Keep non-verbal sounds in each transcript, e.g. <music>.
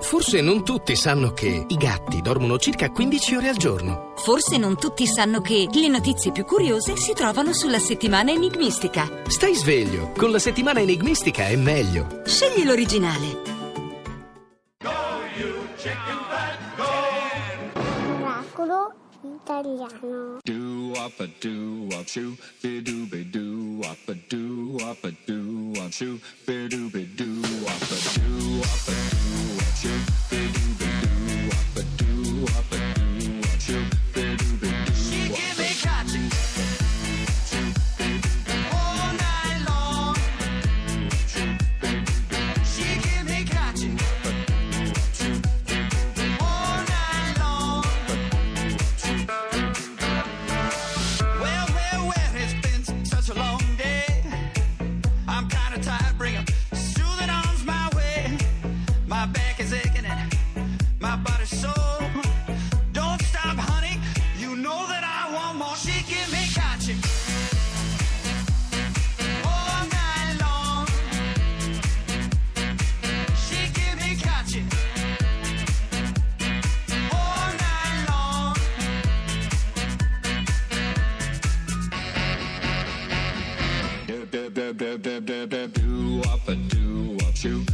Forse non tutti sanno che i gatti dormono circa 15 ore al giorno. Forse non tutti sanno che le notizie più curiose si trovano sulla settimana enigmistica. Stai sveglio, con la settimana enigmistica è meglio. Scegli l'originale. Oracolo italiano. Do up a do up shoo be do be do up a do up a do up shoo be do be do up a do up a do up do up a do up shoo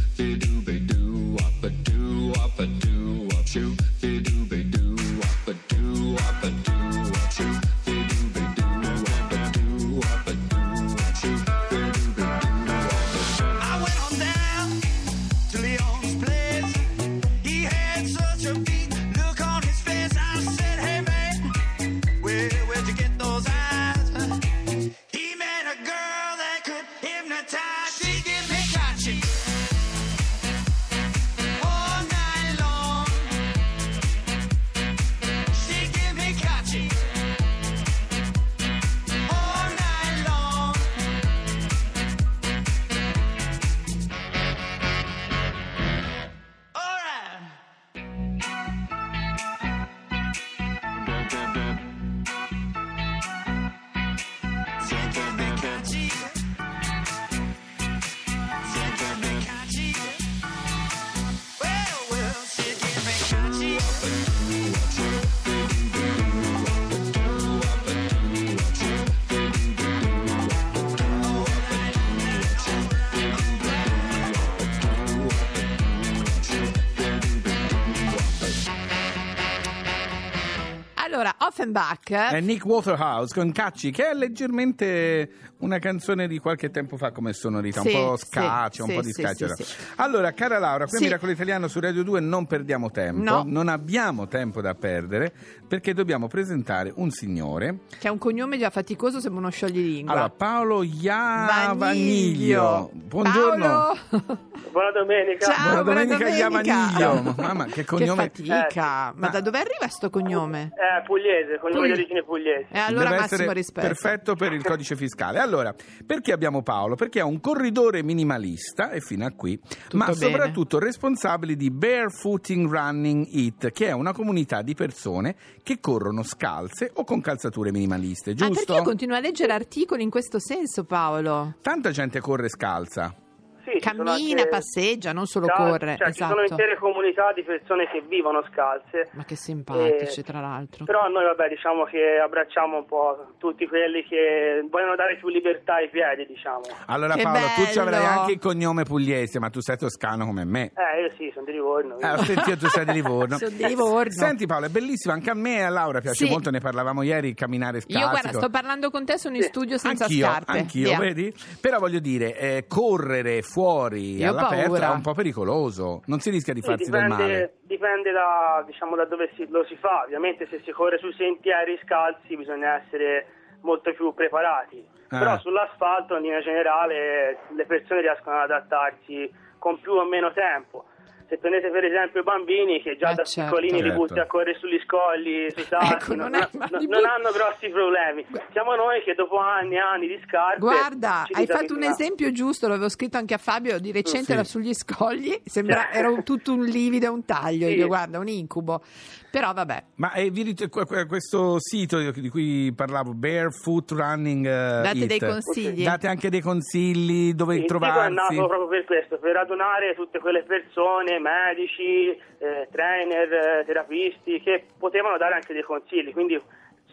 Offenbach È Nick Waterhouse con Cacci, che è leggermente una canzone di qualche tempo fa come sonorità, Sì, un po' sì, scaccia, un sì, po' di scaccia. sì, sì. Allora, cara Laura, qui a Sì. Miracolo Italiano su Radio 2 non perdiamo tempo, No. non abbiamo tempo da perdere perché dobbiamo presentare un signore, che ha un cognome già faticoso, sembra uno scioglilingua. allora, Paolo Iavaniglio. Vaniglio. Buongiorno. Paolo. Buona domenica. Ciao, Buona domenica, buona Iavaniglio. domenica. Mamma, che Che cognome fatica. Ma Ma- da dove arriva sto cognome? Eh, pugliese, con Pugli- di origine pugliese. E allora Deve massimo essere rispetto. perfetto per il codice fiscale. Allora, perché abbiamo Paolo? Perché è un corridore minimalista e fino a qui, ma bene. soprattutto responsabile di Barefooting Running It, che è una comunità di persone che corrono scalze o con calzature minimaliste, Ah, giusto? perché continua a leggere articoli in questo senso, Paolo? Tanta gente corre scalza. Sì, Cammina, anche- passeggia, non solo Esatto, corre. cioè, esatto. Ci sono intere comunità di persone che vivono scalze. Ma che simpatici, Eh, tra l'altro. Però noi, vabbè, diciamo che abbracciamo un po' tutti quelli che vogliono dare più libertà ai piedi, diciamo. Allora Che Paolo, tu ci avrai bello! anche il cognome pugliese, ma tu sei toscano come me. Eh, io sì, sono di Livorno. Eh, ho sentito tu sei di Livorno. <laughs> Sono di Livorno. Senti Paolo, è bellissimo, anche a me e a Laura piace Sì. molto, ne parlavamo ieri, camminare scalzi. Io guarda, sto parlando con te, sono in studio senza anch'io, scarpe. Anch'io, Via. vedi? Però voglio dire, eh, correre fuori Io all'aperto è un po' pericoloso, non si rischia di Sì, farsi del male. dipende, dipende da, diciamo, da dove si, lo si fa. Ovviamente se si corre sui sentieri scalzi bisogna essere molto più preparati. Ah. Però sull'asfalto in linea generale le persone riescono ad adattarsi con più o meno tempo. Se prendete per esempio i bambini che già Eh, da certo. piccolini li Certo. butti a correre sugli scogli, sui sassi, Ecco, non non, è- ma non- li non but- hanno grossi problemi. Siamo noi che dopo anni e anni di scarpe... Guarda, hai fatto un esempio giusto, l'avevo scritto anche a Fabio di recente, Sì. era sugli scogli, sembra, Sì. era un- tutto un livido e un taglio, Sì. io guarda, un incubo. Però vabbè, Ma eh, questo sito di cui parlavo, Barefoot Running eh, date It, dei consigli. date anche dei consigli dove Il sito è trovarsi. nato proprio per questo, per radunare tutte quelle persone, medici, eh, trainer, eh, terapisti, che potevano dare anche dei consigli. Quindi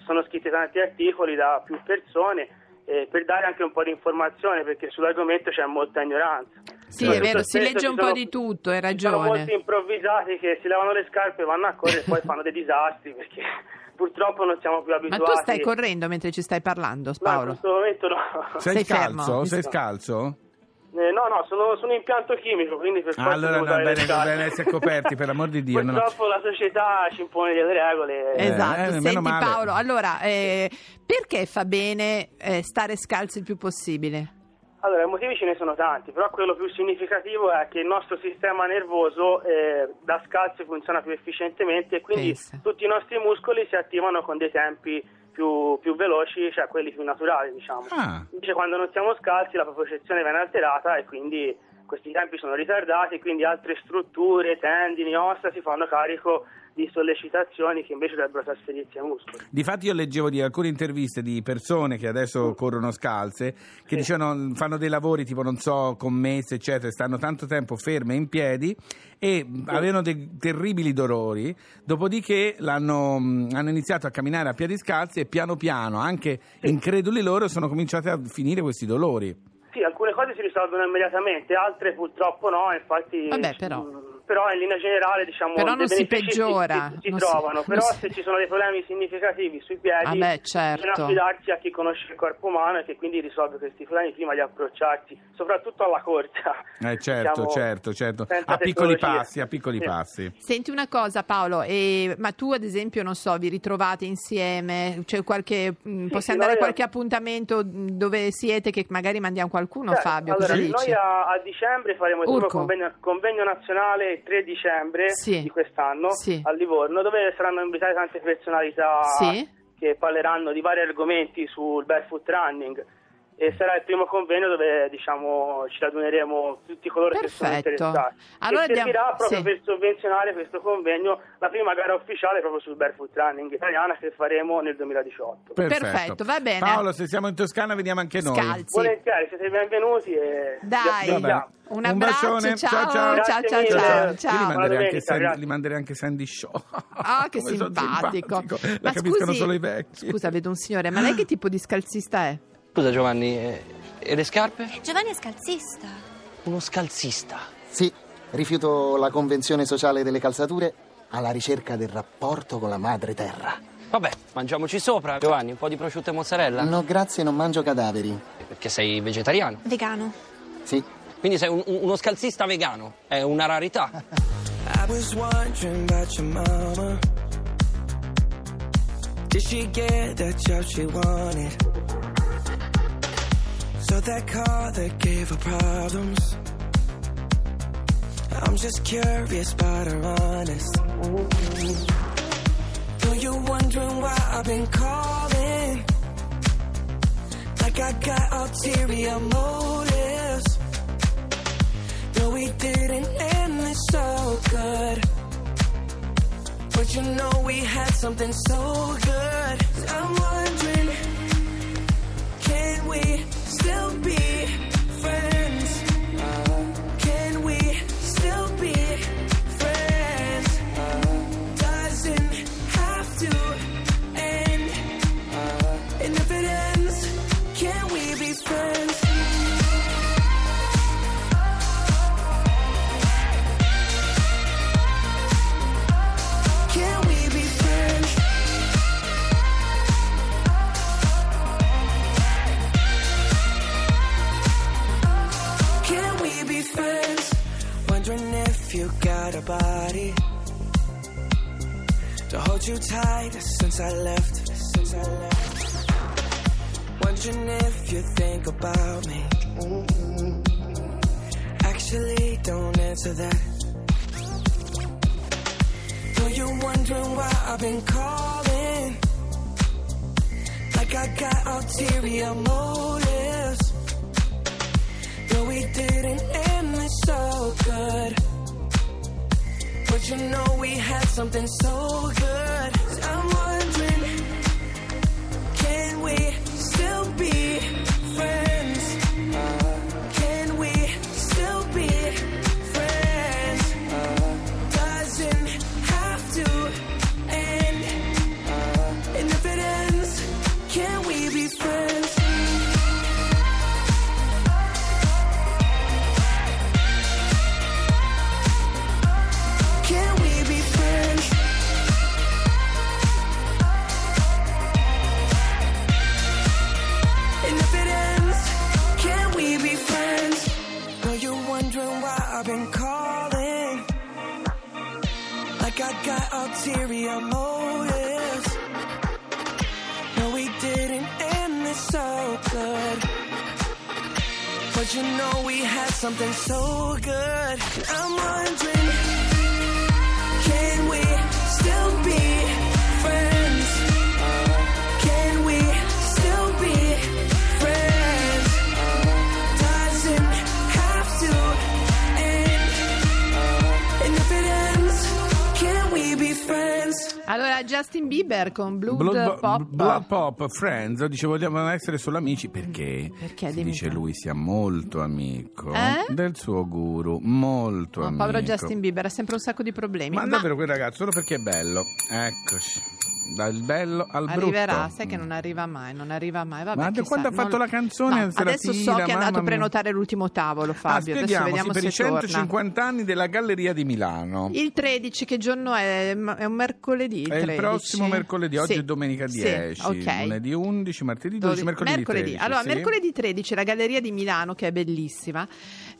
sono scritti tanti articoli da più persone eh, per dare anche un po' di informazione, perché sull'argomento c'è molta ignoranza. Sì, Cioè, è vero, si legge un po' sono- di tutto, hai ci Sono molti ragione. improvvisati che si lavano le scarpe, vanno a correre e poi <laughs> fanno dei disastri, perché <laughs> purtroppo non siamo più Ma abituati. tu stai correndo mentre ci stai parlando, No, in Paolo? questo momento no. Sei, Sei fermo? scalzo? Sei scalzo? Eh, no, no, sono, sono impianto chimico, quindi per Ah, forza allora devo no, le bene, scarpe. bene essere coperti, per l'amor di Dio. no, no. Purtroppo la società ci impone delle regole. Eh, Esatto, eh, meno senti male. Paolo, allora, eh, perché fa bene eh, stare scalzi il più possibile? Allora, i motivi ce ne sono tanti, però quello più significativo è che il nostro sistema nervoso eh, da scalzi funziona più efficientemente e quindi Pensa. tutti i nostri muscoli si attivano con dei tempi più, più veloci, cioè quelli più naturali, diciamo. Ah. Invece quando non siamo scalzi la propriocezione viene alterata e quindi questi tempi sono ritardati, quindi altre strutture, tendini, ossa si fanno carico di sollecitazioni che invece dovrebbero trasferirsi ai muscoli. Difatti io leggevo di alcune interviste di persone che adesso corrono scalze, che dicevano fanno dei lavori tipo non so, commesse eccetera, stanno tanto tempo ferme in piedi e avevano dei terribili dolori, dopodiché l'hanno, mh, hanno iniziato a camminare a piedi scalzi e piano piano, anche increduli loro, sono cominciati a finire questi dolori. Sì, alcune cose si risolvono immediatamente, altre purtroppo no, infatti... Vabbè, però. Mm, però in linea generale diciamo Però non si peggiora, si, si, si non si- trovano non però si- se ci sono dei problemi significativi sui piedi Vabbè, certo. bisogna affidarsi a chi conosce il corpo umano e che quindi risolve questi problemi prima di approcciarsi soprattutto alla corsa Eh certo, Diciamo, certo, certo, a piccoli passi, a piccoli Sì. passi. Senti una cosa Paolo, eh, ma tu ad esempio, non so, vi ritrovate insieme? C'è qualche, mh, Sì, possiamo sì, andare a qualche appuntamento mh, dove siete che magari mandiamo qualcuno, Cioè, Fabio? allora, cosa dici? noi a, a dicembre faremo il primo convegno, convegno nazionale il 3 dicembre Sì. di quest'anno Sì. a Livorno dove saranno invitate tante personalità Sì. che parleranno di vari argomenti sul barefoot running e sarà il primo convegno dove diciamo ci raduneremo tutti coloro che sono Perfetto. interessati Allora e servirà diamo- proprio sì. per sovvenzionare questo convegno la prima gara ufficiale proprio sul barefoot running italiana che faremo nel 2018 Perfetto, va bene. Paolo, se siamo in Toscana veniamo anche noi. Scalzi. volentieri siete benvenuti e Dai, aspettiamo. un Un abbraccio, bacione, ciao, ciao, ciao. ciao, ciao, Grazie ciao, li manderei, anche domenica, Sandy, li manderei anche Sandy Show. Ah, che <laughs> simpatico. simpatico. La Ma capiscono scusi, solo i vecchi. Scusa, vedo un signore, ma lei che tipo di scalzista è? Scusa Giovanni, eh, e le scarpe? Giovanni è scalzista. Uno scalzista. Sì, rifiuto la convenzione sociale delle calzature alla ricerca del rapporto con la madre terra. Vabbè, mangiamoci sopra. Giovanni, un po' di prosciutto e mozzarella? No, grazie, non mangio cadaveri. Perché sei vegetariano. Vegano. Sì, Quindi sei un- un- uno scalzista vegano. È una rarità. <laughs> I was wondering about your mama. Did she get that job she wanted? So that car that gave her problems. I'm just curious about her honest. Though you're wondering why I've been calling. Like I got ulterior motives. No, we didn't end this so good. But you know we had something so good. I'm wondering, can we I left. Since I left. Wondering if you think about me. Mm-hmm. Actually, don't answer that. Though you're wondering why I've been calling. Like I got ulterior motives. Though we didn't end this so good. But you know we had something so good. I'm wondering, But you know we had something so good. I'm wondering, Allora, Justin Bieber con Blood, Blood, Pop. Blood Pop, Friends, dice vogliamo essere solo amici perché, Perché? si dice te. lui sia molto amico Eh? del suo guru, molto Oh, amico. povero Justin Bieber ha sempre un sacco di problemi. Ma Ma davvero quel ragazzo solo perché è bello. Eccoci. Dal bello al arriverà, brutto. sai che non arriva mai, non arriva mai. Vabbè, Ma chissà, quando ha non- fatto la canzone No, adesso so che è andato a prenotare l'ultimo tavolo, Ah, Fabio. adesso spieghiamo, vediamo sì, per i 150 torna. anni della Galleria di Milano. Il 13, che giorno è? È un mercoledì. È il 13? prossimo mercoledì, oggi Sì, è domenica sì, 10, ok. lunedì 11, martedì 12, Dodici- mercoledì, 13. Allora, sì. mercoledì 13 la Galleria di Milano, che è bellissima,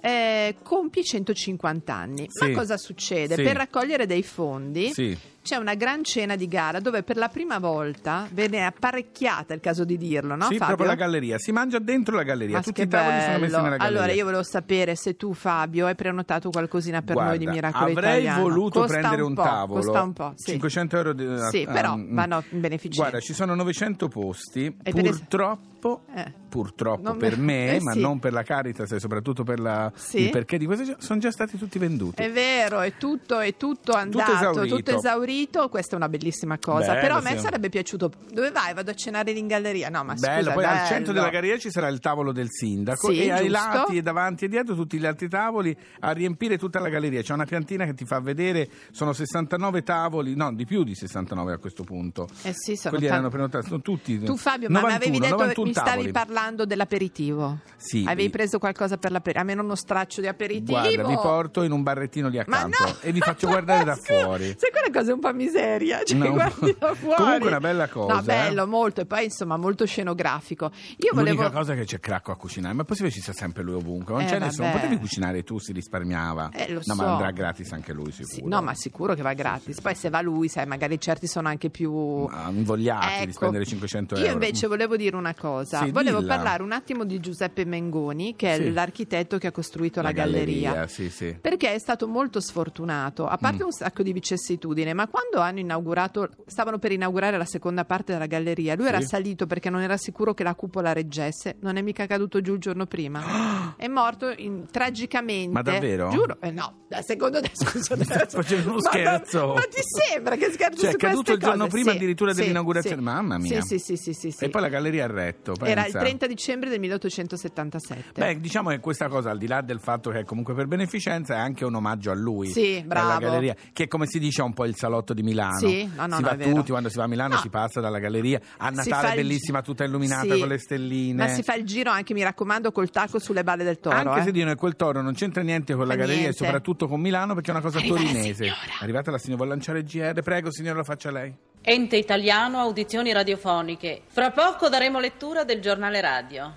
eh, compie 150 anni. Sì. Ma cosa succede? Sì. Per raccogliere dei fondi Sì. C'è una gran cena di gara dove per la prima volta viene apparecchiata, è il caso di dirlo, no sì, Fabio? proprio la galleria, si mangia dentro la galleria, Ma tutti i tavoli sono messi bello. nella galleria. Allora io volevo sapere se tu Fabio hai prenotato qualcosina per Guarda, noi di Miracolo avrei Italiano. voluto Costa prendere un, po', tavolo Costa un po', sì. 500 euro di, Sì, ah, però mm, vanno in beneficenza. guarda ci sono 900 posti E purtroppo Eh. purtroppo Non- per <laughs> me eh, ma sì. non per la Caritas e soprattutto per la, Sì. il perché di questo sono già stati tutti venduti È vero, è tutto, è tutto andato, esaurito. tutto esaurito. Questa è una bellissima cosa. Bello, Però a me sì. sarebbe piaciuto. Dove vai? Vado a cenare in galleria? No, ma Bello, scusa, poi bello. al centro della galleria ci sarà il tavolo del sindaco Sì, e ai giusto. lati e davanti e dietro tutti gli altri tavoli a riempire tutta la galleria. C'è una piantina che ti fa vedere, sono 69 tavoli, no, di più di 69 a questo punto. Eh sì, sono Quelli tanti. erano prenotati, sono tutti. Tu Fabio, ma mi 91, avevi detto 91 mi stavi tavoli. parlando dell'aperitivo. Sì. Avevi preso qualcosa per l'aperitivo? Almeno uno straccio di aperitivo. Guarda, vi porto in un barrettino lì accanto no! e vi faccio <laughs> guardare da fuori. Sai quella cosa è un po' miseria, cioè No. guardi da <laughs> fuori. Comunque una bella cosa, No, bello, eh. molto, e poi insomma molto scenografico. Io L'unica volevo... cosa che c'è Cracco a cucinare, ma è possibile ci sia sempre lui ovunque. Non Eh, c'è nessuno. vabbè. Potevi cucinare tu, si risparmiava. Eh, lo no, so. ma andrà gratis anche lui, sicuro. Sì, no, ma sicuro che va gratis. Poi se va lui, sai, magari certi sono anche più Ah, invogliati di Ecco. spendere 500 euro. Io invece volevo dire una cosa. Sì, volevo dilla. parlare un attimo di Giuseppe Mengoni, che è Sì. l'architetto che ha costruito la, galleria. sì, sì. Perché è stato molto sfortunato, a Mm. parte un sacco di vicissitudine, ma quando hanno inaugurato, stavano per inaugurare la seconda parte della galleria, lui era Sì. salito perché non era sicuro che la cupola reggesse, non è mica caduto giù il giorno prima. <gasps> è morto in- tragicamente. Ma davvero? Giuro, eh, no, secondo te <laughs> scusa. Facendo uno Ma- scherzo? Ma, ti sembra che scherzo Cioè, è caduto il giorno cose? prima Sì, addirittura sì, dell'inaugurazione. Mamma mia. Sì, sì, sì, sì, sì, E poi la galleria ha retto. Era il pensa. 30 dicembre del 1877. Beh, diciamo che questa cosa, al di là del fatto che è comunque per beneficenza, è anche un omaggio a lui. Sì, bravo. galleria, che come si dice è un po' il salotto di Milano. Sì, no, no, si no, va tutti, quando si va a Milano No. si passa dalla galleria. A Natale bellissima, tutta illuminata Sì. con le stelline. Ma si fa il giro anche, mi raccomando, col tacco sulle balle del toro. Anche eh. se dicono che quel toro non c'entra niente con la galleria niente. e soprattutto con Milano perché è una cosa Arriva la torinese. È arrivata la signora, vuole lanciare il GR? Prego, signora, lo faccia lei. Ente italiano audizioni radiofoniche. Fra poco daremo lettura del giornale radio.